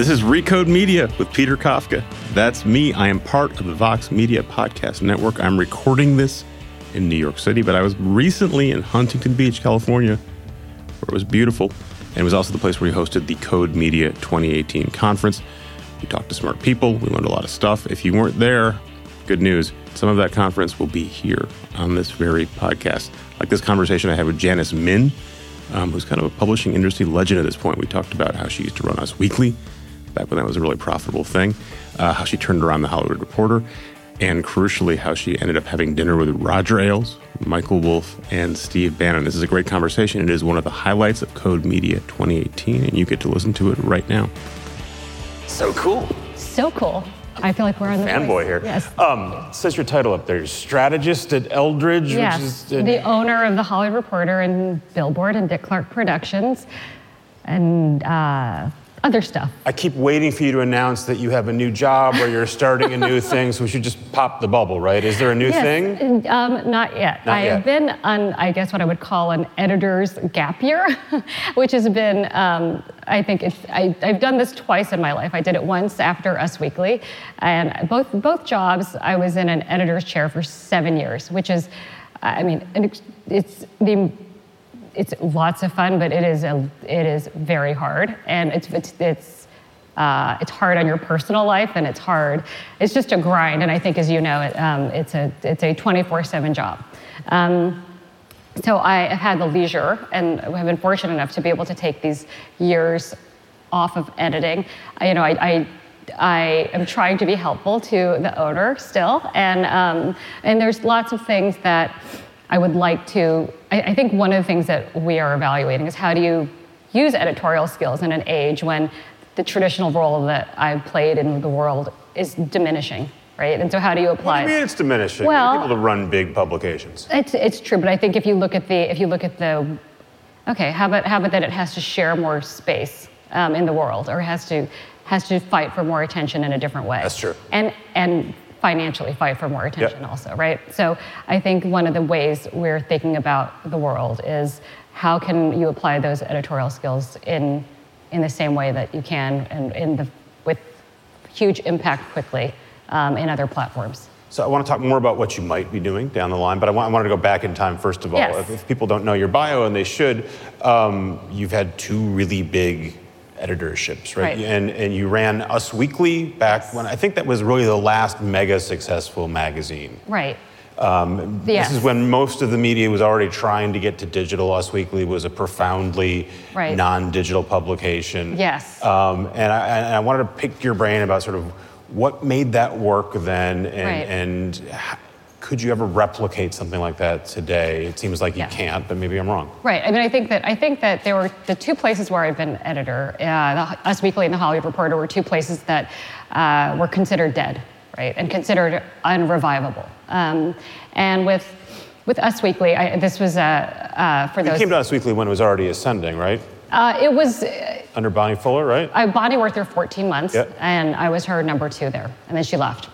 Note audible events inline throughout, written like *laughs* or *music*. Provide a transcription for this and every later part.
This is Recode Media with Peter Kafka. That's me. I am part of the Vox Media Podcast Network. I'm recording this in New York City, but I was recently in Huntington Beach, California, where it was beautiful. And it was also the place where we hosted the Code Media 2018 conference. We talked to smart people, we learned a lot of stuff. If you weren't there, good news. Some of that conference will be here on this very podcast. Like this conversation I had with Janice Min, um, who's kind of a publishing industry legend at this point. We talked about how she used to run Us Weekly back when that was a really profitable thing, uh, how she turned around the Hollywood Reporter, and crucially, how she ended up having dinner with Roger Ailes, Michael Wolff, and Steve Bannon. This is a great conversation. It is one of the highlights of Code Media 2018, and you get to listen to it right now. So cool. So cool. I feel like we're on the fanboy here. Yes. Um, says your title up there, strategist at Eldridge, yes. which is uh, the owner of the Hollywood Reporter and Billboard and Dick Clark Productions, and uh, other stuff. I keep waiting for you to announce that you have a new job or you're starting a new *laughs* thing, so we should just pop the bubble, right? Is there a new yes. thing? Um, not yet. Not I yet. have been on, I guess, what I would call an editor's gap year, *laughs* which has been, um, I think, it's, I, I've done this twice in my life. I did it once after Us Weekly, and both both jobs, I was in an editor's chair for seven years, which is, I mean, it's the it's lots of fun, but it is a, it is very hard, and it's it's it's uh, it's hard on your personal life, and it's hard. It's just a grind, and I think, as you know, it, um, it's a it's a 24/7 job. Um, so I have had the leisure, and have been fortunate enough to be able to take these years off of editing. I, you know, I. I I am trying to be helpful to the owner still, and um, and there's lots of things that I would like to. I, I think one of the things that we are evaluating is how do you use editorial skills in an age when the traditional role that I've played in the world is diminishing, right? And so how do you What apply? do you mean it's diminishing? Well- people to run big publications. It's, it's true, but I think if you look at the if you look at the okay, how about how about that it has to share more space um, in the world, or has to has to fight for more attention in a different way. That's true. And and financially fight for more attention Yep. also, right? So I think one of the ways we're thinking about the world is how can you apply those editorial skills in in the same way that you can and in the with huge impact quickly um, in other platforms. So I want to talk more about what you might be doing down the line, but I, want, I wanted to go back in time first of all. Yes. If, if people don't know your bio, and they should, um, you've had two really big editorships, right? Right. And, and you ran Us Weekly back when I think that was really the last mega successful magazine. Right. Um, Yes. This is when most of the media was already trying to get to digital. Us Weekly was a profoundly Right. non-digital publication. Yes. Um, and, I, and I wanted to pick your brain about sort of what made that work then, and, Right. and could you ever replicate something like that today? It seems like you Yeah. can't, but maybe I'm wrong. Right. I mean, I think that I think that there were the two places where I've been editor, uh, the Us Weekly and the Hollywood Reporter, were two places that uh, were considered dead, right, and considered unrevivable. Um, and with with Us Weekly, I, this was uh, uh, for You those. came to Us Weekly when it was already ascending, right? uh, it was uh, Under Bonnie Fuller, right? I Bonnie worked there 14 months, Yep. and I was her number two there, and then she left.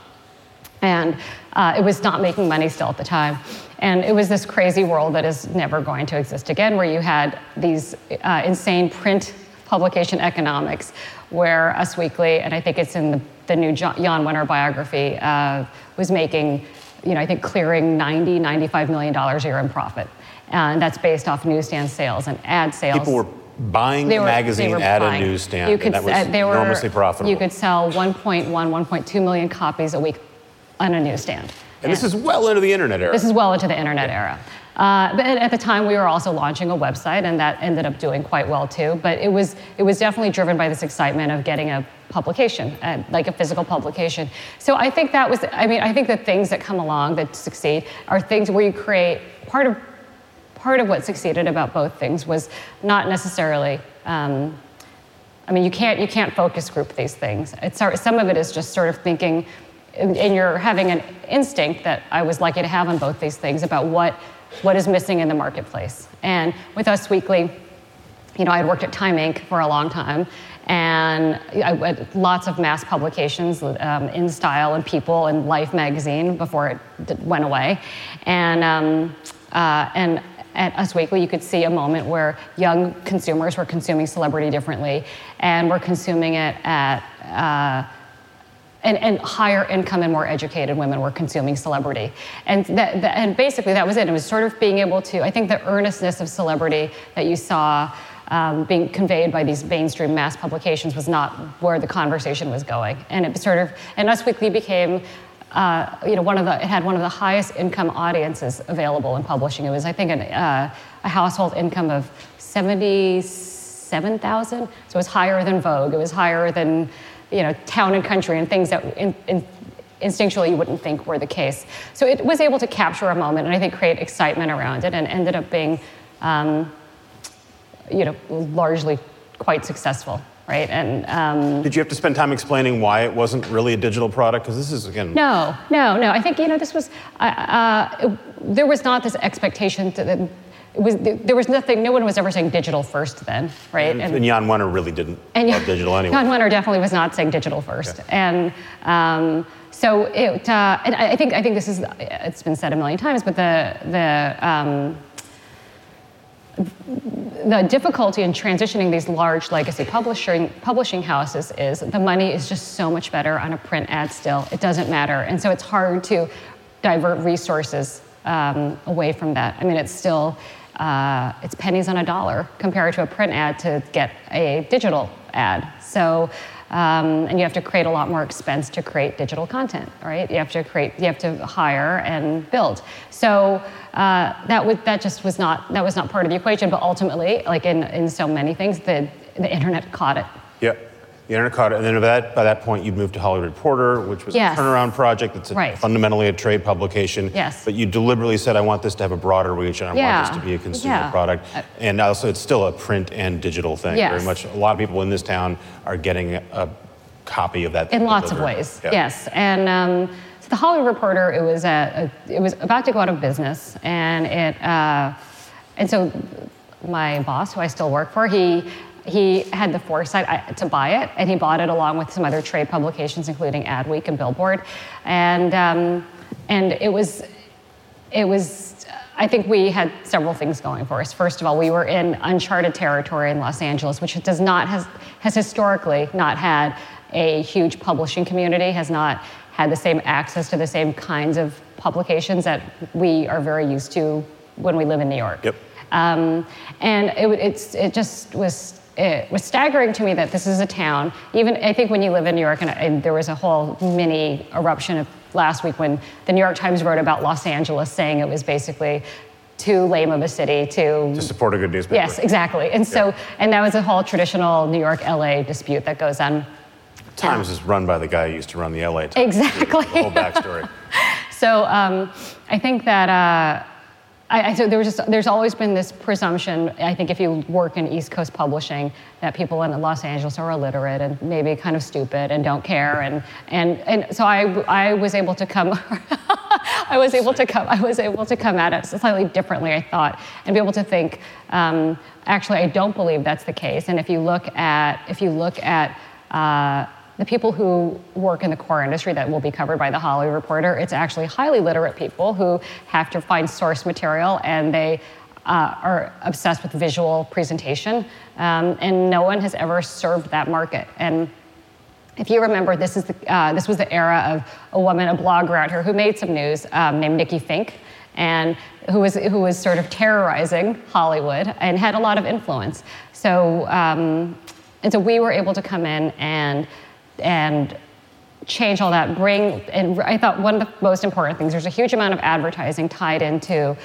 And uh, it was not making money still at the time. And it was this crazy world that is never going to exist again, where you had these uh, insane print publication economics, where Us Weekly, and I think it's in the, the new John, Jan Wenner biography, uh, was making, you know, I think clearing 90, 95 million dollars a year in profit. And that's based off newsstand sales and ad sales. People were buying They the were- magazine at buying. a newsstand, You could, and that was uh, they were, enormously profitable. You could sell 1.1, 1.2 million copies a week on a newsstand. and this is well into the internet era. This is well into the internet era. Uh, but at at the time, we were also launching a website, and that ended up doing quite well too. But it was it was definitely driven by this excitement of getting a publication, uh, like a physical publication. So I think that was. I mean, I think the things that come along that succeed are things where you create part of part of what succeeded about both things was not necessarily. Um, I mean, you can't you can't focus group these things. It's some of it is just sort of thinking, and you're having an instinct that I was lucky to have on both these things about what what is missing in the marketplace. And with Us Weekly, you know, I had worked at Time Inc. for a long time, and I had lots of mass publications um, in Style and People and Life magazine before it went away, and um, uh, and at Us Weekly, you could see a moment where young consumers were consuming celebrity differently and were consuming it at. Uh, and, and, higher income and more educated women were consuming celebrity. And, that, that, and basically, that was it. It was sort of being able to, I think the earnestness of celebrity that you saw um, being conveyed by these mainstream mass publications was not where the conversation was going. And it sort of, and Us Weekly became uh, you know, one of the, it had one of the highest income audiences available in publishing. It was, I think, an, uh, a household income of 77,000. So it was higher than Vogue. It was higher than, you know, Town and Country and things that in, in, instinctually you wouldn't think were the case. So it was able to capture a moment and I think create excitement around it and ended up being, um, you know, largely quite successful right? And um, did you have to spend time explaining why it wasn't really a digital product? Because this is again. No, no, no. I think you know this was. Uh, uh, it, there was not this expectation that. Was, there was nothing, no one was ever saying digital first then, right? And, and, and Jan Wenner really didn't and love digital anyway. Jan Wenner definitely was not saying digital first. And um, so it, uh, and I think, I think this is, it's been said a million times, but the, the, um, the difficulty in transitioning these large legacy publishing, publishing houses is the money is just so much better on a print ad still. It doesn't matter. And so it's hard to divert resources um, away from that. I mean, it's still, uh, it's pennies on a dollar compared to a print ad to get a digital ad. So, um, and you have to create a lot more expense to create digital content, right? You have to create, you have to hire and build. So uh, that would that just was not that was not part of the equation. But ultimately, like in in so many things, the the internet caught it. Yep. The internet caught and then by that, by that point, you'd moved to Hollywood Reporter, which was yes. a turnaround project. that's a, right. fundamentally a trade publication. Yes. But you deliberately said, I want this to have a broader reach, and I yeah. want this to be a consumer yeah. product. Uh, and also, it's still a print and digital thing. Yes. Very much. A lot of people in this town are getting a copy of that. In lots of ways, yeah. yes. And um, so the Hollywood Reporter, it was a, a, it was about to go out of business, and it uh, and so my boss, who I still work for, he he had the foresight to buy it, and he bought it along with some other trade publications, including Adweek and Billboard, and um, and it was it was. I think we had several things going for us. First of all, we were in uncharted territory in Los Angeles, which does not has has historically not had a huge publishing community, has not had the same access to the same kinds of publications that we are very used to when we live in New York. Yep. Um, and it, it's, it just was it was staggering to me that this is a town. Even I think when you live in New York, and, and, there was a whole mini eruption of last week when the New York Times wrote about Los Angeles, saying it was basically too lame of a city to to support a good newspaper. Yes, exactly. And so, yeah. and that was a whole traditional New York-LA dispute that goes on Times is run by the guy who used to run the LA Times. Exactly. The whole backstory. *laughs* so um, I think that. Uh, I, I, so there was just, there's always been this presumption, I think if you work in East Coast publishing, that people in Los Angeles are illiterate and maybe kind of stupid and don't care. And, and, and so I, I was able to come, *laughs* I was able to come, I was able to come at it slightly differently, I thought, and be able to think, um, actually, I don't believe that's the case. And if you look at, if you look at, uh, the people who work in the core industry that will be covered by the Hollywood Reporter, it's actually highly literate people who have to find source material and they uh, are obsessed with visual presentation. Um, and no one has ever served that market. And if you remember, this, is the, uh, this was the era of a woman, a blogger out here who made some news um, named Nikki Finke and who was, who was sort of terrorizing Hollywood and had a lot of influence. So, um, and so we were able to come in and and change all that bring and i thought one of the most important things there's a huge amount of advertising tied into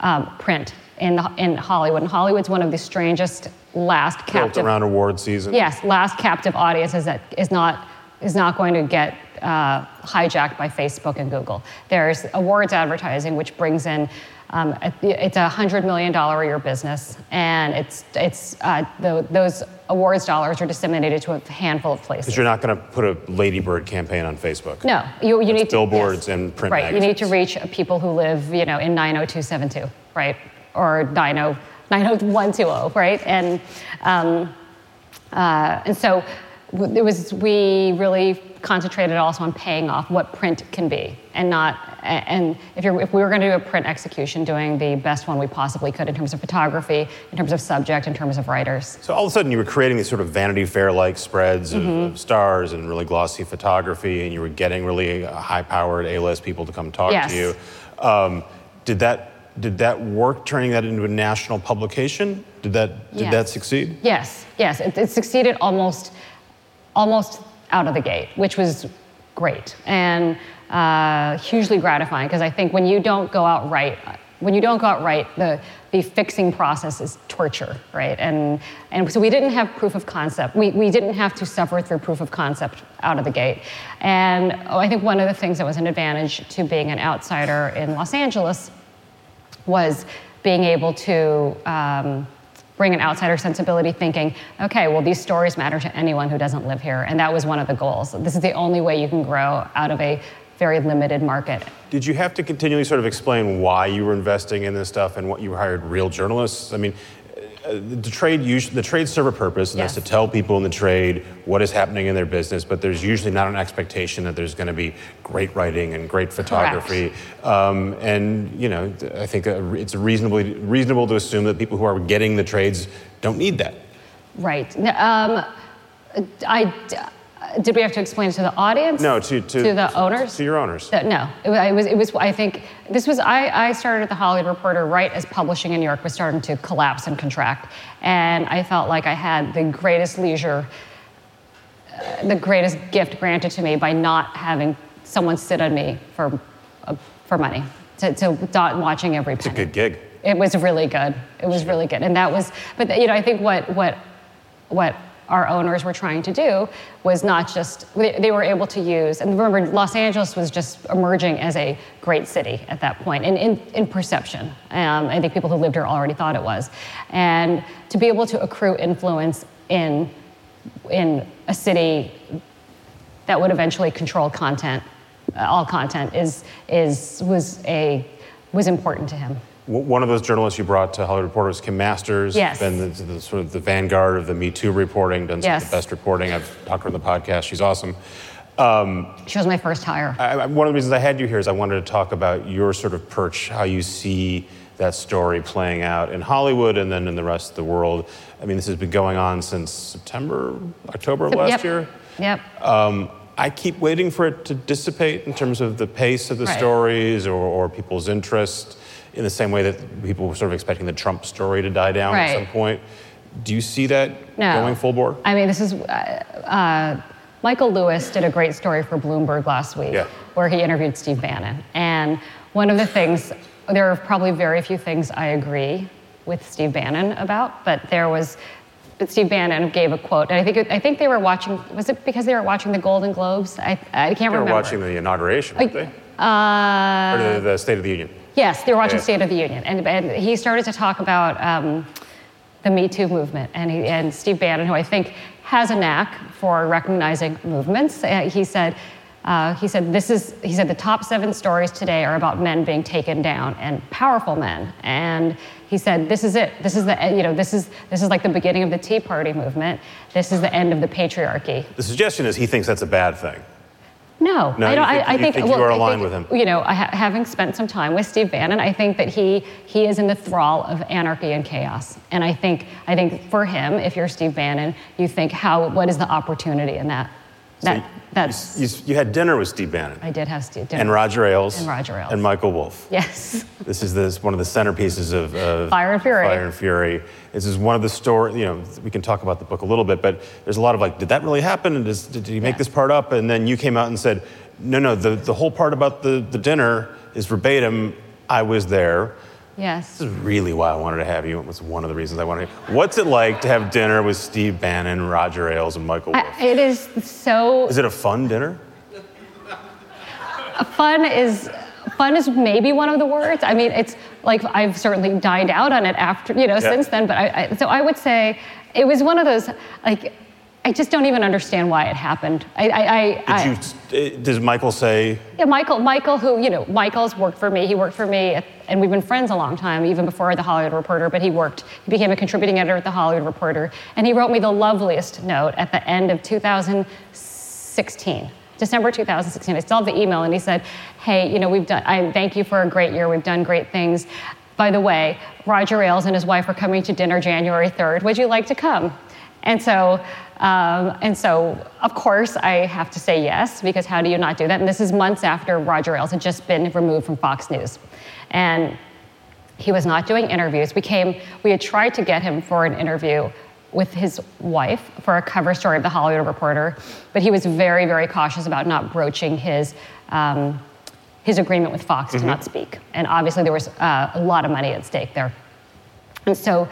um, print in, the, in hollywood. And hollywood's one of the strangest last captive Built around award season. Yes last captive audiences that is not is not going to get uh, hijacked by facebook and google. There's awards advertising which brings in um, it's a hundred million dollar a year business, and it's it's uh, the, those awards dollars are disseminated to a handful of places. Because you're not going to put a Lady Bird campaign on Facebook. No, you, you need billboards to, yes. and print. Right, magazines. you need to reach people who live, you know, in 90272, right, or 90 90120, right, and um, uh, and so it was we really concentrated also on paying off what print can be and not and if, you're, if we were going to do a print execution doing the best one we possibly could in terms of photography in terms of subject in terms of writers so all of a sudden you were creating these sort of vanity fair like spreads mm-hmm. of, of, stars and really glossy photography and you were getting really high powered a-list people to come talk yes. to you um, did that did that work turning that into a national publication did that did yes. that succeed yes yes it, it succeeded almost almost out of the gate, which was great and uh, hugely gratifying because I think when you don't go out right, when you don't go out right, the, the fixing process is torture, right? And, and so we didn't have proof of concept. We, we didn't have to suffer through proof of concept out of the gate. And oh, I think one of the things that was an advantage to being an outsider in Los Angeles was being able to um, bring an outsider sensibility thinking, okay, well, these stories matter to anyone who doesn't live here. And that was one of the goals. This is the only way you can grow out of a very limited market. Did you have to continually sort of explain why you were investing in this stuff and what you hired real journalists? I mean, the trade usually, the trade serve a purpose, and yes. that's to tell people in the trade what is happening in their business. But there's usually not an expectation that there's going to be great writing and great photography. Um, and you know, I think it's reasonably reasonable to assume that people who are getting the trades don't need that. Right. Um, I did we have to explain it to the audience? No, to, to, to the owners. To your owners. no, it, it, was. It was. I think this was. I, I started at the Hollywood Reporter right as publishing in New York was starting to collapse and contract, and I felt like I had the greatest leisure, uh, the greatest gift granted to me by not having someone sit on me for, uh, for money, to, to dot watching every penny. It's a good gig. It was really good. It was really good, and that was. But you know, I think what what what our owners were trying to do was not just, they, were able to use, and remember, Los Angeles was just emerging as a great city at that and in, in, in perception. Um, I think people who lived here already thought it was. And to be able to accrue influence in, in a city that would eventually control content, uh, all content, is, is, was, a, was important to him. One of those journalists you brought to Hollywood Reporter was Kim Masters. Yes. Been the, the, sort of the vanguard of the Me Too reporting, done some yes. of the best reporting. I've talked to her on the podcast. She's awesome. Um, she was my first hire. I, one of the reasons I had you here is I wanted to talk about your sort of perch, how you see that story playing out in Hollywood and then in the rest of the world. I mean, this has been going on since September, October of last yep. year. Yep. Um, I keep waiting for it to dissipate in terms of the pace of the right. stories or, or people's interest in the same way that people were sort of expecting the Trump story to die down right. at some point. Do you see that no. going full bore? I mean, this is. Uh, uh, Michael Lewis did a great story for Bloomberg last week yeah. where he interviewed Steve Bannon. And one of the things, there are probably very few things I agree with Steve Bannon about, but there was but Steve Bannon gave a quote, and I think it, I think they were watching. Was it because they were watching the Golden Globes? I, I can't they remember. They were watching the inauguration, weren't they? Uh, or the, the, State of the Union. Yes, they were watching yeah. State of the Union, and, and he started to talk about um, the Me Too movement, and, he, and Steve Bannon, who I think has a knack for recognizing movements, uh, he said. Uh, he said, "This is." He said, "The top seven stories today are about men being taken down and powerful men." And he said, "This is it. This is the you know this is this is like the beginning of the Tea Party movement. This is the end of the patriarchy." The suggestion is he thinks that's a bad thing. No, no I don't. Think, I, I think, think, well, you are aligned think, with him. You know, having spent some time with Steve Bannon, I think that he he is in the thrall of anarchy and chaos. And I think I think for him, if you're Steve Bannon, you think how what is the opportunity in that? That so that's. You, you, had dinner with Steve Bannon. I did have Steve dinner. And Roger Ailes. And Roger Ailes. And Michael Wolff. Yes. *laughs* This is this one of the centerpieces of, of Fire and Fury. Fire and Fury. This is one of the stories. You know, we can talk about the book a little bit, but there's a lot of like, did that really happen? And does, did he make yeah. this part up? And then you came out and said, no, no. The the whole part about the the dinner is verbatim. I was there. Yes. This is really why I wanted to have you. It was one of the reasons I wanted. To, what's it like to have dinner with Steve Bannon, Roger Ailes, and Michael Wolff? I, it is so. Is it a fun dinner? *laughs* Fun is fun is maybe one of the words. I mean, it's like I've certainly dined out on it after you know yeah. since then. But I, I, so I would say it was one of those like I just don't even understand why it happened. I, I, I, Did you, eh, does Michael say? Yeah, Michael. Michael, who you know, Michael's worked for me. He worked for me, at, and we've been friends a long time, even before the Hollywood Reporter. But he worked. He became a contributing editor at the Hollywood Reporter, and he wrote me the loveliest note at the end of 2016. December 2016. I still have the email, and he said, "Hey, you know, we've done. I thank you for a great year. We've done great things. By the way, Roger Ailes and his wife are coming to dinner January 3rd. Would you like to come?" And so, um, and so, of course, I have to say yes, because how do you not do that? And this is months after Roger Ailes had just been removed from Fox News. And he was not doing interviews. We came, we had tried to get him for an interview with his wife for a cover story of the Hollywood Reporter, but he was very, very cautious about not broaching his, um, his agreement with Fox mm-hmm. to not speak. And obviously, there was uh, a lot of money at stake there. And so,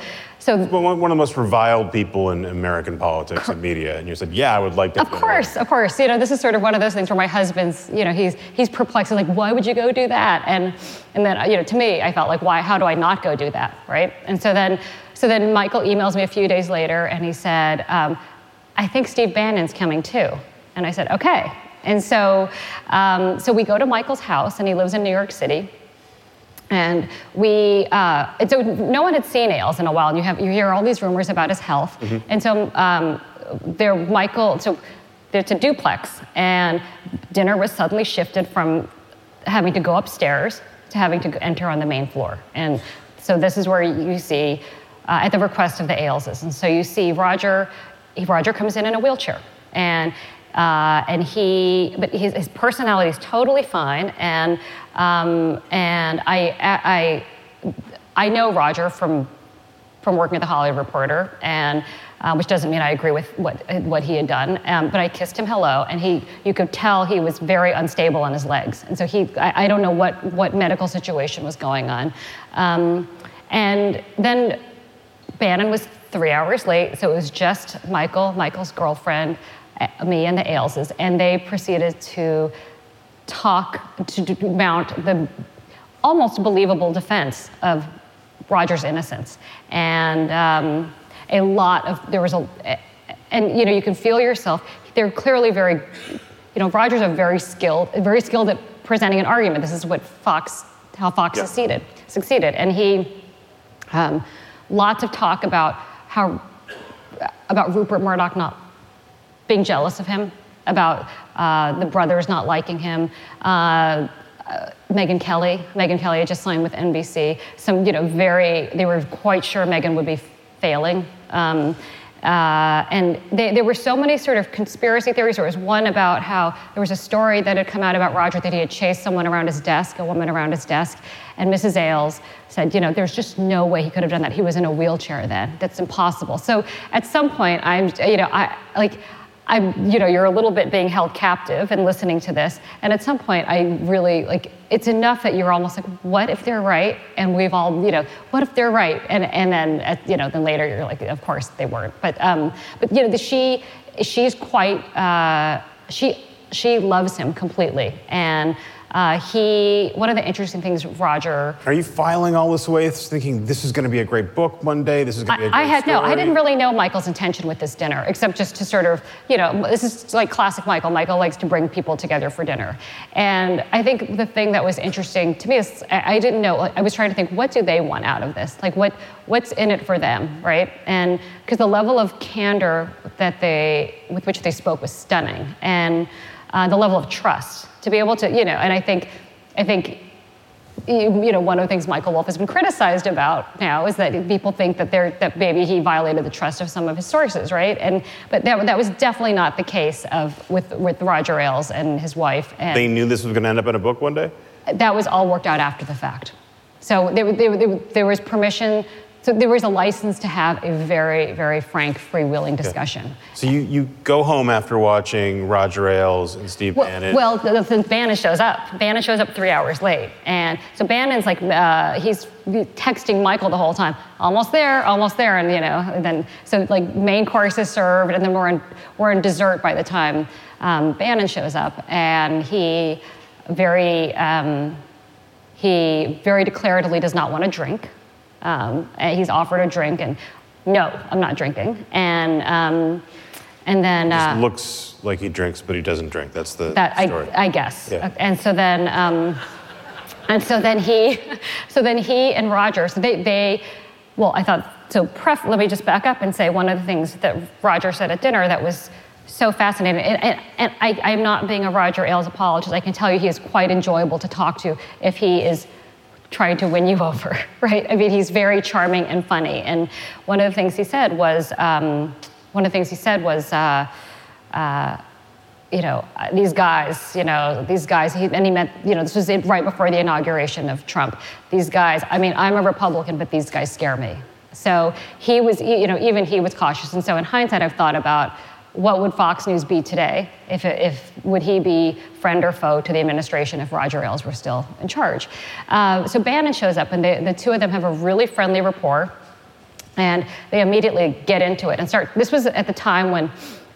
so one of the most reviled people in American politics and media, and you said, "Yeah, I would like to." Of course, of course. You know, this is sort of one of those things where my husband's, you know, he's he's perplexed, like, why would you go do that? And and then, you know, to me, I felt like, why? How do I not go do that, right? And so then, so then Michael emails me a few days later, and he said, um, "I think Steve Bannon's coming too." And I said, "Okay." And so, um, so we go to Michael's house, and he lives in New York City. And we, uh, so no one had seen Ailes in a while, and you have you hear all these rumors about his health. Mm-hmm. And so um, there, Michael, so there's a duplex, and dinner was suddenly shifted from having to go upstairs to having to enter on the main floor. And so this is where you see, uh, at the request of the Aileses, and so you see Roger. Roger comes in in a wheelchair, and uh, and he, but his, his, personality is totally fine. And, um, and I, I, I know Roger from, from working at the Hollywood Reporter, and, uh, which doesn't mean I agree with what, what he had done. Um, but I kissed him hello, and he, you could tell he was very unstable on his legs. And so he, I, I don't know what, what medical situation was going on. Um, and then Bannon was three hours late, so it was just Michael, Michael's girlfriend, me and the Aileses, and they proceeded to talk, to mount the almost believable defense of Roger's innocence. And um, a lot of, there was a, and you know, you can feel yourself, they're clearly very, you know, Roger's a very skilled, very skilled at presenting an argument. This is what Fox, how Fox yeah. succeeded, succeeded. And he, um, lots of talk about how, about Rupert Murdoch not being jealous of him, about uh, the brothers not liking him. Uh, uh, Megyn Kelly. Megyn Kelly had just signed with NBC. Some, you know, very, they were quite sure Megyn would be failing. Um, uh, and they, there were so many sort of conspiracy theories. There was one about how there was a story that had come out about Roger that he had chased someone around his desk, a woman around his desk, and Mrs. Ailes said, you know, there's just no way he could have done that. He was in a wheelchair then. That's impossible. So at some point, I'm, you know, I like I'm, you know, you're a little bit being held captive and listening to this. And at some point, I really like it's enough that you're almost like, what if they're right? And we've all, you know, what if they're right? And and then, at, you know, then later you're like, of course they weren't. But um, but you know, the, she she's quite uh, she she loves him completely and. Uh, he, one of the interesting things, Roger. Are you filing all this away, thinking this is going to be a great book one day? This is going to be a great I had story? no. I didn't really know Michael's intention with this dinner, except just to sort of, you know, this is like classic Michael. Michael likes to bring people together for dinner, and I think the thing that was interesting to me is I didn't know. I was trying to think, what do they want out of this? Like, what what's in it for them, right? And because the level of candor that they, with which they spoke, was stunning, and uh, the level of trust to be able to, you know, and I think, I think, you know, one of the things Michael Wolff has been criticized about now is that people think that they're, that maybe he violated the trust of some of his sources, right? And but that, that was definitely not the case of with with Roger Ailes and his wife. And they knew this was going to end up in a book one day. That was all worked out after the fact. So there, there, there was permission so there was a license to have a very, very frank, freewheeling discussion. Okay. So you, you go home after watching Roger Ailes and Steve well, Bannon. Well, the, the, Bannon shows up. Bannon shows up three hours late. And so Bannon's like, uh, he's texting Michael the whole time, almost there, almost there. And, you know, and then, so like main course is served, and then we're in, we're in dessert by the time um, Bannon shows up. And he very, um, he very declaratively does not want to drink. Um, he's offered a drink, and no, I'm not drinking. And um, And then uh, looks like he drinks, but he doesn't drink. That's the that story. I, I guess. Yeah. And so then, um, and so then he, *laughs* so then he and Roger. So they they, well, I thought so. Pref, let me just back up and say one of the things that Roger said at dinner that was so fascinating. And, and, and I, am not being a Roger Ailes apologist. I can tell you he is quite enjoyable to talk to if he is trying to win you *laughs* over, right? I mean, he's very charming and funny. And one of the things he said was, um, one of the things he said was, uh, uh, you know, these guys, you know, these guys, he, and he meant, you know, this was right before the inauguration of Trump. These guys, I mean, I'm a Republican, but these guys scare me. So he was, you know, even he was cautious. And so in hindsight, I've thought about what would Fox News be today? If, if would he be friend or foe to the administration if Roger Ailes were still in charge? Uh, so Bannon shows up, and they, the two of them have a really friendly rapport, and they immediately get into it and start. This was at the time when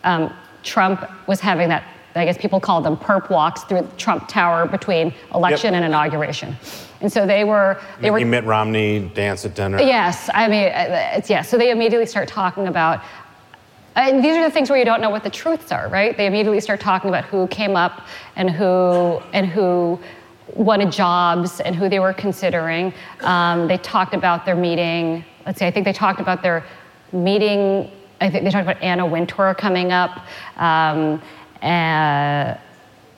um, Trump was having that. I guess people called them perp walks through Trump Tower between election yep. and inauguration. And so they were they were Mitt Romney dance at dinner. Yes, I mean it's yeah. So they immediately start talking about and these are the things where you don't know what the truths are, right? They immediately start talking about who came up and who and who wanted jobs and who they were considering. Um, they talked about their meeting. Let's see, I think they talked about their meeting. I think they talked about Anna Wintour coming up. Um, and, uh,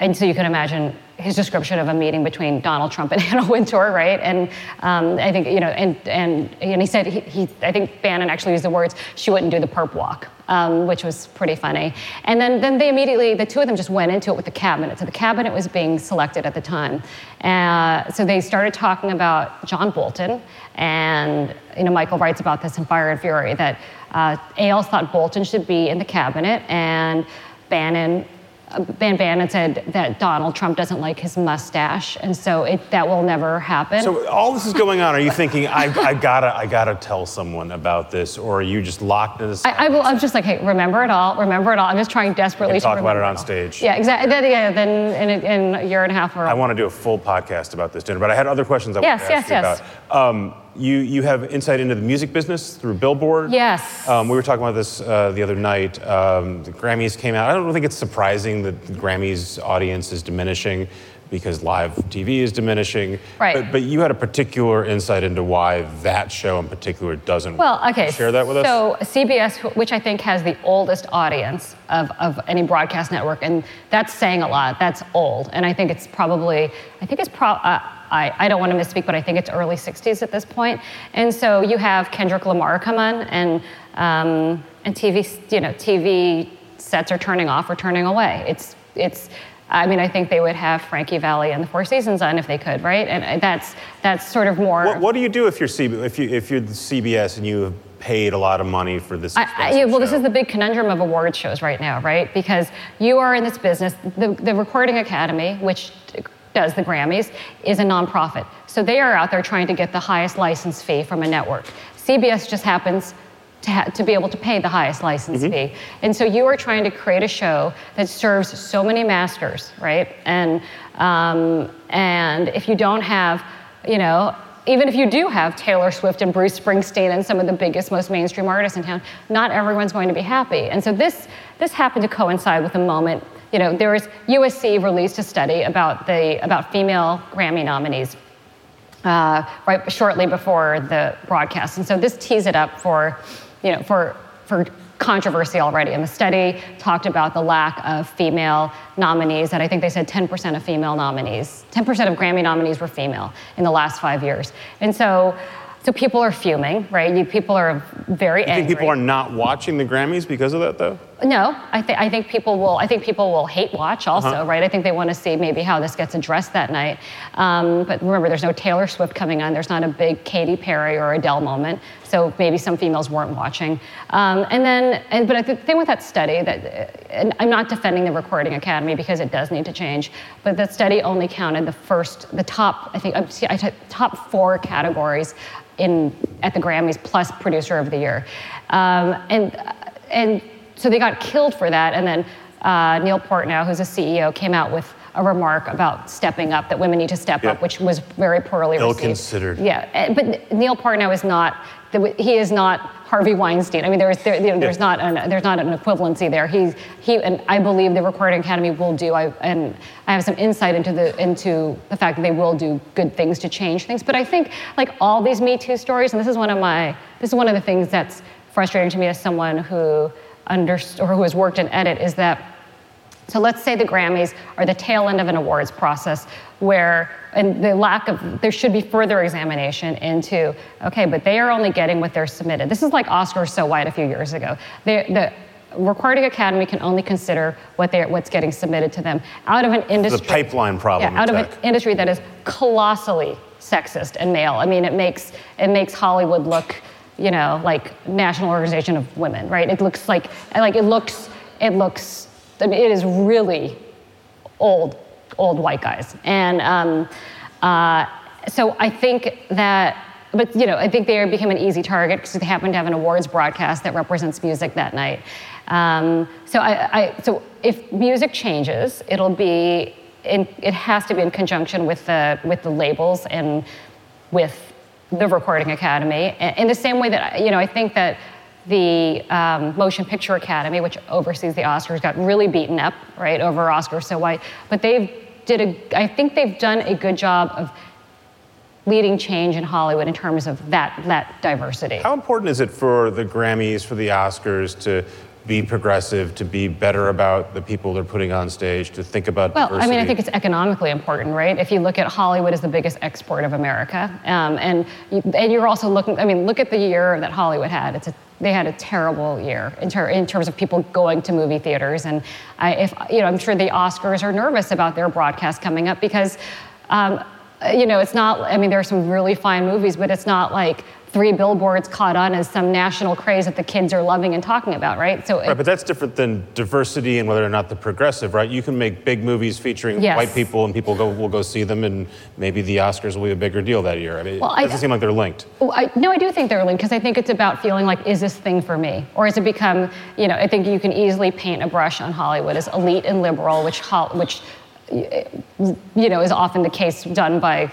and so you can imagine his description of a meeting between Donald Trump and *laughs* Anna Wintour, right? And um, I think, you know, and, and, and he said, he, he, I think Bannon actually used the words, she wouldn't do the perp walk, um, which was pretty funny. And then, then they immediately, the two of them just went into it with the cabinet. So the cabinet was being selected at the time. Uh, so they started talking about John Bolton. And, you know, Michael writes about this in Fire and Fury, that uh, Ailes thought Bolton should be in the cabinet and Bannon Van Bannon said that Donald Trump doesn't like his mustache, and so it, that will never happen. So all this is going on. Are you thinking I, I gotta I gotta tell someone about this, or are you just locked in this? I, I, am just like, hey, remember it all, remember it all. I'm just trying desperately to talk about it on stage. Yeah, exactly. Then, yeah, then in a, in a year and a half. Or I want to do a full podcast about this dinner, but I had other questions I yes, wanted to yes, ask yes. you about. Um, you, you have insight into the music business through Billboard. Yes. Um, we were talking about this uh, the other night. Um, the Grammys came out. I don't think it's surprising that the Grammys audience is diminishing because live TV is diminishing. Right. But, but, you had a particular insight into why that show in particular doesn't well, okay, share that with us? So CBS, which I think has the oldest audience of, of any broadcast network, and that's saying a lot. That's old. And I think it's probably, I think it's pro, uh, I, I don't want to misspeak, but I think it's early 60s at this point. And so you have Kendrick Lamar come on, and, um, and TV, you know, TV sets are turning off or turning away. It's, it's, I mean, I think they would have Frankie Valli and the Four Seasons on if they could, right? And that's, that's sort of more. What, what do you do if you're, CB, if, you, if you're the CBS and you have paid a lot of money for this. I, I, yeah, well, this is the big conundrum of award shows right now, right? Because you are in this business, the, the Recording Academy, which does the Grammys, is a nonprofit. So they are out there trying to get the highest license fee from a network. CBS just happens to, ha- to be able to pay the highest license mm-hmm. fee. And so you are trying to create a show that serves so many masters, right? And, um, and if you don't have, you know, even if you do have Taylor Swift and Bruce Springsteen and some of the biggest, most mainstream artists in town, not everyone's going to be happy. And so this, this happened to coincide with a moment you know, there was USC released a study about the about female Grammy nominees uh, right shortly before the broadcast, and so this tees it up for, you know, for for controversy already. And the study talked about the lack of female nominees, and I think they said 10% of female nominees, 10% of Grammy nominees were female in the last five years, and so. So people are fuming, right? You, people are very you angry. think people are not watching the Grammys because of that, though? No, I, th- I think people will. I think people will hate watch also, uh-huh. right? I think they want to see maybe how this gets addressed that night. Um, but remember, there's no Taylor Swift coming on. There's not a big Katy Perry or Adele moment. So maybe some females weren't watching. Um, and then, and, but the thing with that study that, and I'm not defending the Recording Academy because it does need to change. But the study only counted the first, the top, I think, top four categories in at the Grammys plus Producer of the Year, um, and and so they got killed for that. And then uh, Neil Portnow, who's a CEO, came out with a remark about stepping up, that women need to step yeah. up, which was very poorly Ill received. considered. Yeah, eh, but Neil Portnow is not, he is not Harvey Weinstein. I mean, there's there, you know, there's not an there's not an equivalency there. He he and I believe the Recording Academy will do. I and I have some insight into the into the fact that they will do good things to change things. But I think like all these Me Too stories, and this is one of my this is one of the things that's frustrating to me as someone who under or who has worked in edit is that so let's say the Grammys are the tail end of an awards process where, and the lack of, there should be further examination into, okay, but they are only getting what they're submitted. This is like Oscars So White a few years ago. They, the Recording Academy can only consider what they're, what's getting submitted to them out of an industry. The pipeline problem. Yeah, out of an industry that is colossally sexist and male. I mean, it makes, it makes Hollywood look, you know, like National Organization of Women, right? It looks like, like it looks, it looks I mean, it is really old, old white guys. And um, uh, so I think that, but you know, I think they became an easy target because they happen to have an awards broadcast that represents music that night. Um, so I, I, so if music changes, it'll be, in, it has to be in conjunction with the with the labels and with the Recording Academy. In the same way that you know, I think that the um, Motion Picture Academy, which oversees the Oscars, got really beaten up, right, over Oscars so white. But they've did a, I think they've done a good job of leading change in Hollywood in terms of that, that diversity. How important is it for the Grammys, for the Oscars to be progressive, to be better about the people they're putting on stage, to think about well, diversity? I mean, I think it's economically important, right? If you look at Hollywood as the biggest export of America, um, and you, and you're also looking. I mean, look at the year that Hollywood had. It's a they had a terrible year in, ter- in, terms of people going to movie theaters. And I, if you know, I'm sure the Oscars are nervous about their broadcast coming up because, um, you know, it's not. I mean, there are some really fine movies, but it's not like three billboards caught on as some national craze that the kids are loving and talking about, right? So, right, but that's different than diversity and whether or not the progressive, right? You can make big movies featuring yes. white people, and people go will go see them, and maybe the Oscars will be a bigger deal that year. I mean, well, it doesn't I, seem like they're linked. Well, I, no, I do think they're linked because I think it's about feeling like, is this thing for me, or has it become, you know? I think you can easily paint a brush on Hollywood as elite and liberal, which which you know is often the case done by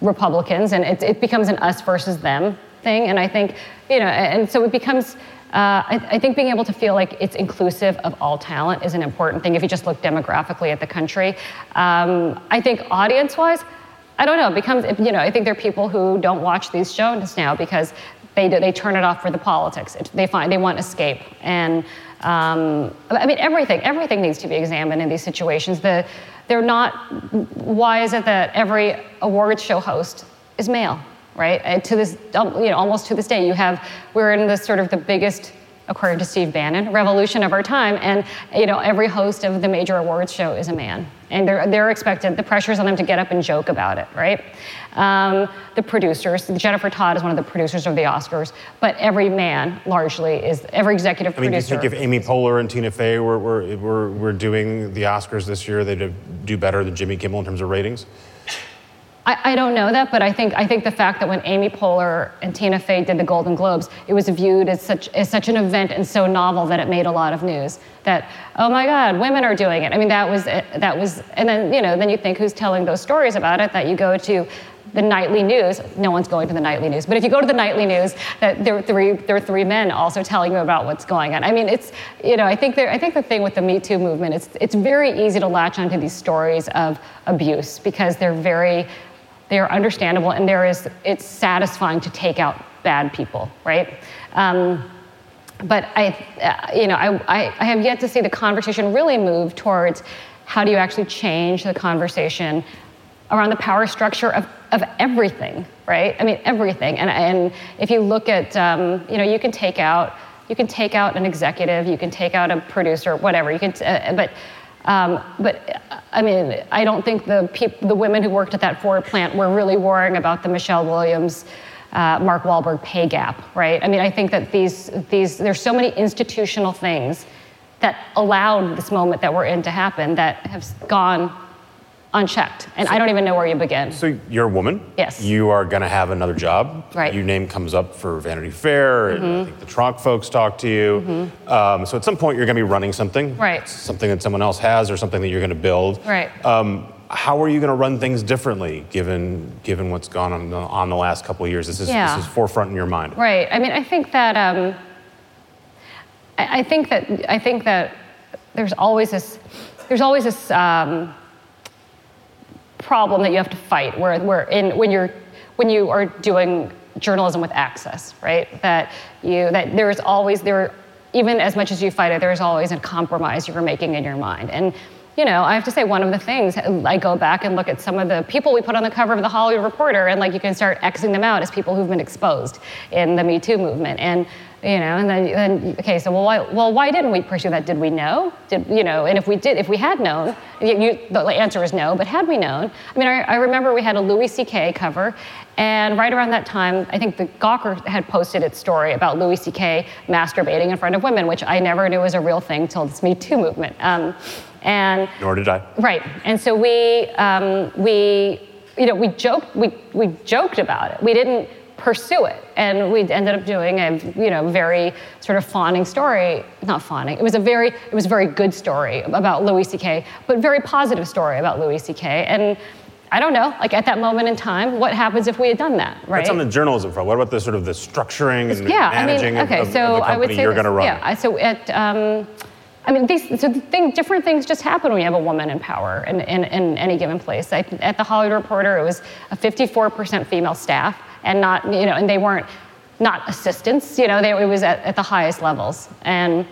Republicans, and it, it becomes an us versus them thing. And I think, you know, and so it becomes. Uh, I, I, think being able to feel like it's inclusive of all talent is an important thing if you just look demographically at the country. Um, I think audience wise, I don't know, it becomes, you know, I think there are people who don't watch these shows now because they, they turn it off for the politics. It, they find they want escape. And um, I mean, everything, everything needs to be examined in these situations. The, they're not, why is it that every awards show host is male, right? And to this, um, you know, almost to this day, you have, we're in this sort of the biggest, according to Steve Bannon, revolution of our time, and, you know, every host of the major awards show is a man. And they're, they're expected, the pressure's on them to get up and joke about it, right? Um, the producers, Jennifer Todd is one of the producers of the Oscars, but every man largely is, every executive I mean, producer. do you think if Amy Poehler and Tina Fey were, were, were, were doing the Oscars this year, they'd do better than Jimmy Kimmel in terms of ratings? I, I, don't know that, but I think I think the fact that when Amy Poehler and Tina Fey did the Golden Globes, it was viewed as such as such an event and so novel that it made a lot of news. That oh my God, women are doing it. I mean, that was eh, that was, and then you know, then you think who's telling those stories about it? That you go to the nightly news. No one's going to the nightly news, but if you go to the nightly news, that there are three there are three men also telling you about what's going on. I mean, it's you know, I think there, I think the thing with the Me Too movement, it's it's very easy to latch onto these stories of abuse because they're very they are understandable, and there is, it's satisfying to take out bad people, right? Um, but I, uh, you know, I, I, have yet to see the conversation really move towards how do you actually change the conversation around the power structure of, of everything, right? I mean, everything. And, and if you look at, um, you know, you can take out, you can take out an executive, you can take out a producer, whatever. You can, uh, but um, but I mean, I don't think the peop- the women who worked at that Ford plant were really worrying about the Michelle Williams, uh, Mark Wahlberg pay gap, right? I mean, I think that these these there's so many institutional things that allowed this moment that we're in to happen that have gone unchecked. And so, I don't even know where you begin. So you're a woman. Yes. You are going to have another job. Right. Your name comes up for Vanity Fair. Mm-hmm. And I think the Tronc folks talk to you. Mm-hmm. Um, so at some point you're going to be running something. Right. Something that someone else has or something that you're going to build. Right. Um, how are you going to run things differently given given what's gone on the, on the last couple of years? This is Yeah. this is forefront in your mind. Right. I mean, I think that um, I, I think that I think that there's always this there's always this um, problem that you have to fight where, where in when you're when you are doing journalism with access, right? That you that there's always there even as much as you fight it, there's always a compromise you're making in your mind. And you know, I have to say one of the things I go back and look at some of the people we put on the cover of the Hollywood Reporter, and like you can start Xing them out as people who've been exposed in the Me Too movement. And you know, and then, then okay, so well, why, well, why didn't we pursue that? Did we know? Did you know? And if we did, if we had known, you, the answer is no. But had we known, I mean, I, I remember we had a Louis C.K. cover, and right around that time, I think the Gawker had posted its story about Louis C.K. masturbating in front of women, which I never knew was a real thing till this Me Too movement. Um, and Nor did I. Right, and so we um, we you know we joked we we joked about it. We didn't pursue it, and we ended up doing a you know very sort of fawning story. Not fawning. It was a very it was a very good story about Louis C.K. But very positive story about Louis C.K. And I don't know, like at that moment in time, what happens if we had done that, right? That's on the journalism front. What about the sort of the structuring and yeah, I managing mean, okay, of, so of the I would company say you're going to run? Yeah, so at, um, I mean, these, so thing, different things just happen when you have a woman in power in, in, in any given place. I, at the Hollywood Reporter, it was a 54% female staff, and not, you know, and they weren't not assistants, you know, they, it was at, at the highest levels, and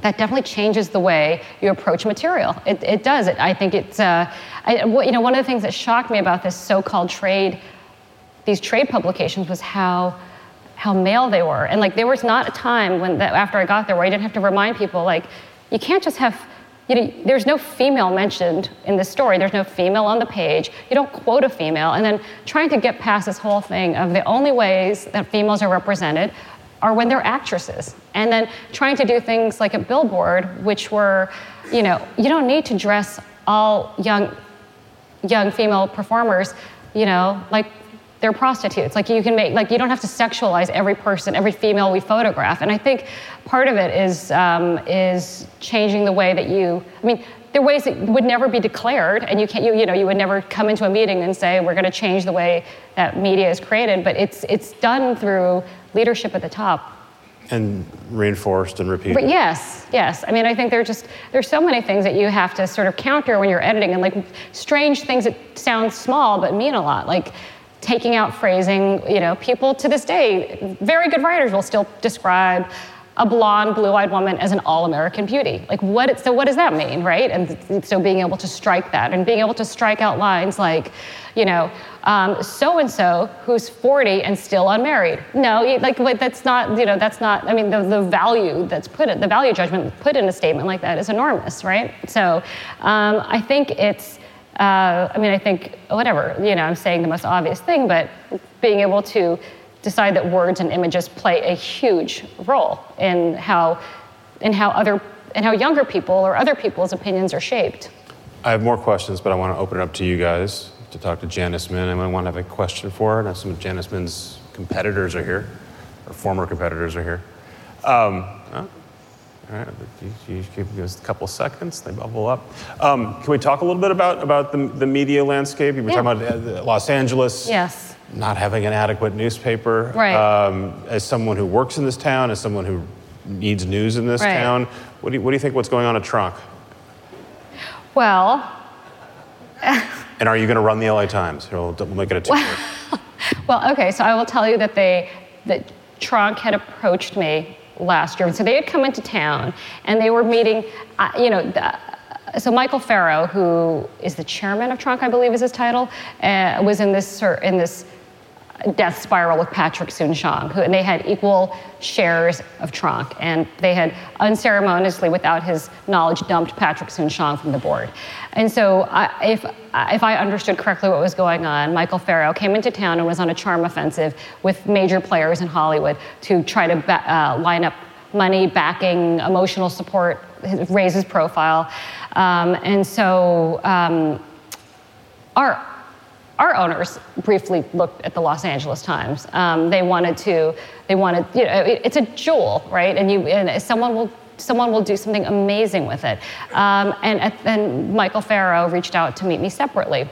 that definitely changes the way you approach material. It, it does. It, I think it's, uh, I, you know, one of the things that shocked me about this so-called trade, these trade publications was how, how male they were. And like, there was not a time when, after I got there where I didn't have to remind people, like, you can't just have, you know, there's no female mentioned in this story. There's no female on the page. You don't quote a female. And then trying to get past this whole thing of the only ways that females are represented are when they're actresses. And then trying to do things like a billboard, which were, you know, you don't need to dress all young young female performers, you know, like they're prostitutes. Like you can make, like you don't have to sexualize every person, every female we photograph. And I think part of it is um, is changing the way that you. I mean, there are ways that would never be declared, and you can't. You you know, you would never come into a meeting and say we're going to change the way that media is created. But it's it's done through leadership at the top. And reinforced and repeated. But yes, yes. I mean, I think there's just there's so many things that you have to sort of counter when you're editing, and like strange things that sound small but mean a lot, like taking out phrasing. You know, people to this day, very good writers will still describe a blonde, blue-eyed woman as an all-American beauty. Like, what? So, what does that mean, right? And so, being able to strike that, and being able to strike out lines like, you know, so and so who's 40 and still unmarried. No, like, that's not, you know, that's not. I mean, the, the value that's put the value judgment put in a statement like that is enormous, right? So, um, I think it's. Uh, I mean, I think whatever. You know, I'm saying the most obvious thing, but being able to decide that words and images play a huge role in how, in how other, in how younger people or other people's opinions are shaped. I have more questions, but I want to open it up to you guys to talk to Janice Min. I want to have a question for her. Now, some of Janice Min's competitors are here, or former competitors are here. Um, all right, you, you give us a couple seconds, they bubble up. Um, can we talk a little bit about, about the, the media landscape? You were Yeah. talking about uh, Los Angeles. Yes. Not having an adequate newspaper. Right. Um, as someone who works in this town, as someone who needs news in this Right. town, what do, you, what do you think what's going on at Tronk? Well, *laughs* And are you going to run the LA Times? We'll, we'll make it a two. Well, *laughs* Well, okay, so I will tell you that they that Tronk had approached me last year. So they had come into town and they were meeting, uh, you know, the, so Michael Ferro, who is the chairman of Tronk, I believe is his title, uh, was in this in this death spiral with Patrick Soon-Shiong, who and they had equal shares of Tronk, and they had unceremoniously, without his knowledge, dumped Patrick Soon-Shiong from the board. And so, I, if if I understood correctly what was going on, Michael Ferro came into town and was on a charm offensive with major players in Hollywood to try to uh, line up money, backing, emotional support, raise his profile, um, and so. Um, our our owners briefly looked at the Los Angeles Times. Um, they wanted to, they wanted, you know, it, it's a jewel, right? And you, and someone will someone will do something amazing with it. Um, and then Michael Ferro reached out to meet me separately.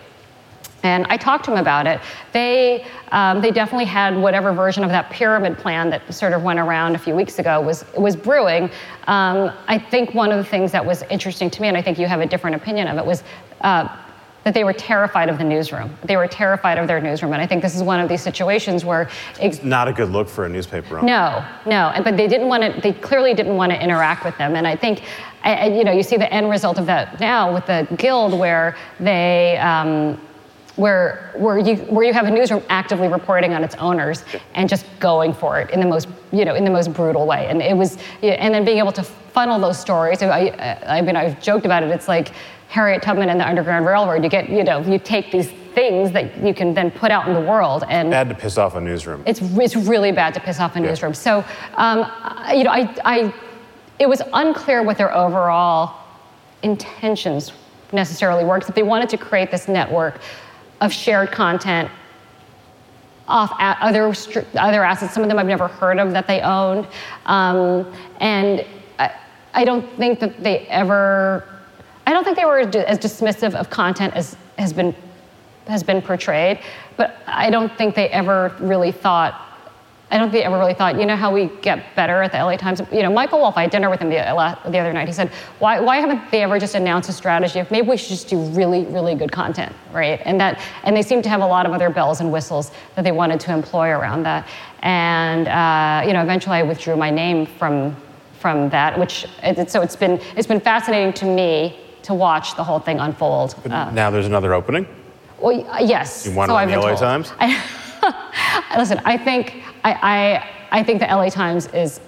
And I talked to him about it. They, um, they definitely had whatever version of that pyramid plan that sort of went around a few weeks ago was, was brewing. Um, I think one of the things that was interesting to me, and I think you have a different opinion of it, was uh, that they were terrified of the newsroom. They were terrified of their newsroom. And I think this is one of these situations where it's not a good look for a newspaper owner. No, no. But they didn't want to, they clearly didn't want to interact with them. And I think, I, you know, you see the end result of that now with the Guild where they, um, where, where, you, where you have a newsroom actively reporting on its owners and just going for it in the most, you know, in the most brutal way. And it was, and then being able to funnel those stories. I, I mean, I've joked about it. It's like Harriet Tubman and the Underground Railroad. You get, you know, you take these things that you can then put out in the world. And bad to piss off a newsroom. It's, it's really bad to piss off a yeah. newsroom. So, um, you know, I, I, it was unclear what their overall intentions necessarily were, except they wanted to create this network of shared content off at other, other assets. Some of them I've never heard of that they owned. Um, and I, I, don't think that they ever, I don't think they were as dismissive of content as has been, has been portrayed, but I don't think they ever really thought I don't think they ever really thought, you know how we get better at the LA Times? You know, Michael Wolff, I had dinner with him the, the other night. He said, why, why haven't they ever just announced a strategy of maybe we should just do really, really good content, right? And that, and they seem to have a lot of other bells and whistles that they wanted to employ around that. And, uh, you know, eventually I withdrew my name from, from that, which, so it's been, it's been fascinating to me to watch the whole thing unfold. Uh, now there's another opening? Well, yes. You want so to run the LA told. Times? I, *laughs* listen, I think I, I, I think the LA Times is,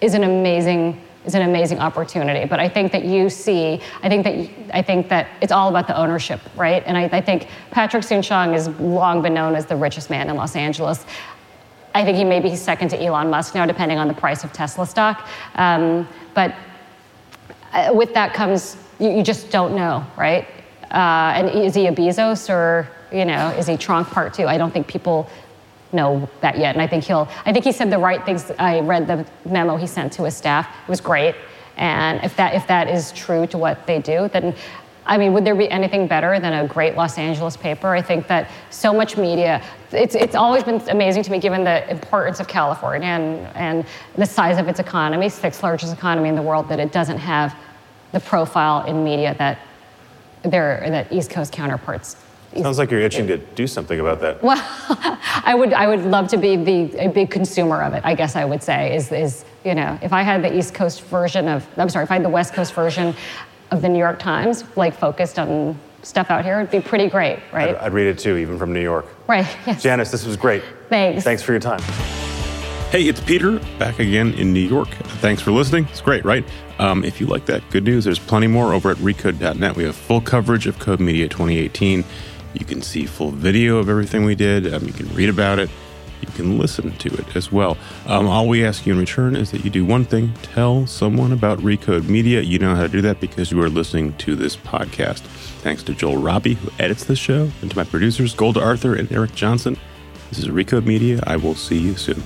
is an amazing is an amazing opportunity. But I think that you see, I think that I think that it's all about the ownership, right? And I, I think Patrick Soon-Shiong has long been known as the richest man in Los Angeles. I think he may be second to Elon Musk now, depending on the price of Tesla stock. Um, but uh, with that comes, you, you, just don't know, right? Uh, and is he a Bezos or you know is he Tronk Part Two? I don't think people know that yet. And I think he'll, I think he said the right things. I read the memo he sent to his staff. It was great. And if that, if that is true to what they do, then I mean, would there be anything better than a great Los Angeles paper? I think that so much media, it's, it's always been amazing to me given the importance of California and, and the size of its economy, sixth largest economy in the world, that it doesn't have the profile in media that, their, that East Coast counterparts Sounds like you're itching to do something about that. Well, *laughs* I would, I would love to be the, a big consumer of it, I guess I would say, is, is, you know, if I had the East Coast version of, I'm sorry, if I had the West Coast version of the New York Times, like focused on stuff out here, it'd be pretty great, right? I'd, I'd read it too, even from New York. Right, *laughs* yes. Janice, this was great. Thanks. Thanks for your time. Hey, it's Peter back again in New York. Thanks for listening. It's great, right? Um, if you like that, good news. There's plenty more over at recode.net. We have full coverage of Code Media 2018. You can see full video of everything we did. Um, you can read about it. You can listen to it as well. Um, all we ask you in return is that you do one thing tell someone about Recode Media. You know how to do that because you are listening to this podcast. Thanks to Joel Robbie, who edits the show, and to my producers, Golda Arthur and Eric Johnson. This is Recode Media. I will see you soon.